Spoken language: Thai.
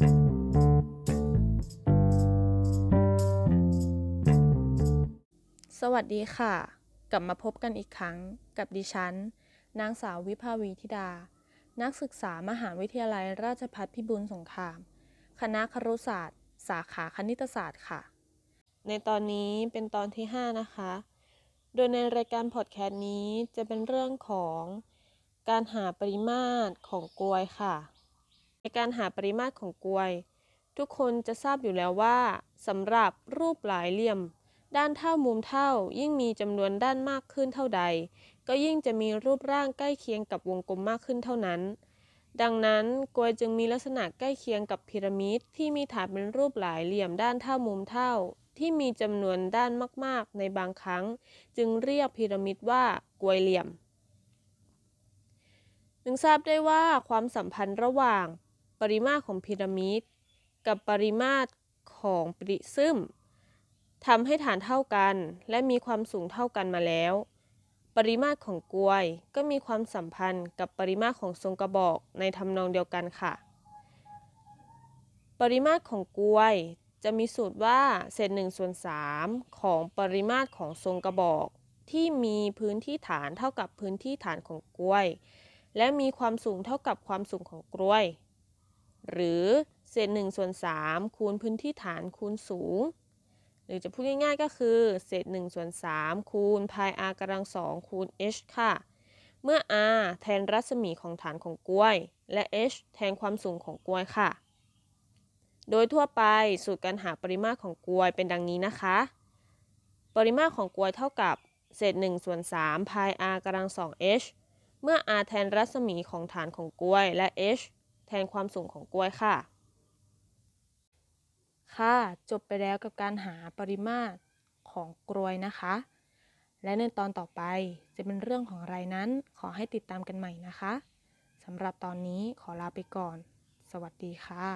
สวัสดีค่ะ กลับมาพบกันอีกครั้งกับดิฉัน นางสาววิภาวีธิดา นักศึกษามหาวิทยาลัยราชภัฏพิบูลสงคราม คณะครุศาสตร์ สาขาคณิตศาสตร์ค่ะ ในตอนนี้เป็นตอนที่ 5 นะคะ โดยในรายการพอดแคสต์นี้จะเป็นเรื่องของการหาปริมาตรของกลวยค่ะ ในการหาปริมาตรของกลวย ทุกคนจะทราบอยู่แล้วว่าสำหรับรูปหลายเหลี่ยม ด้านเท่ามุมเท่า ยิ่งมีจำนวนด้านมากขึ้นเท่าใด ก็ยิ่งจะมีรูปร่างใกล้เคียงกับวงกลมมากขึ้นเท่านั้น ดังนั้นกลวยจึงมีลักษณะใกล้เคียงกับพีระมิดที่มีฐานเป็นรูปหลายเหลี่ยมด้านเท่ามุมเท่า ที่มีจำนวนด้านมาก ๆ ในบางครั้ง จึงเรียกพีระมิดว่ากลวยเหลี่ยม จึงทราบได้ว่าความสัมพันธ์ระหว่าง ปริมาตรของพีระมิดกับปริมาตรของปริซึมทำให้ฐานเท่ากันและมีความสูงเท่ากันมาแล้ว ปริมาตรของกลวยก็มีความสัมพันธ์กับปริมาตรของทรงกระบอกในทำนองเดียวกันค่ะ ปริมาตรของกลวยจะมีสูตรว่าเศษ1ส่วน3ของปริมาตรของทรงกระบอก ที่มีพื้นที่ฐานเท่ากับพื้นที่ฐานของกล้วย และมีความสูงเท่ากับความสูงของกล้วย หรือเศษ1ส่วน3คูณพื้นที่ฐานคูณสูง หรือจะพูดง่ายๆก็คือเศษ1ส่วน3คูณพาย r กำลัง2คูณ h ค่ะ เมื่อ r แทนรัศมีของฐานของกล้วย และ h แทนความสูงของกล้วยค่ะ โดยทั่วไปสูตรการหาปริมาตรของกล้วยเป็นดังนี้นะคะ ปริมาตรของกล้วยเท่ากับเศษ1ส่วน3พาย r กำลัง2 h เมื่อ r แทนรัศมีของฐานของกล้วยและ h แทนความสูงของกล้วยค่ะ ค่ะ จบไปแล้วกับการหาปริมาตรของกลวยนะคะ และในตอนต่อไปจะเป็นเรื่องของอะไรนั้น ขอให้ติดตามกันใหม่นะคะสำหรับตอนนี้ขอลาไปก่อน สวัสดีค่ะ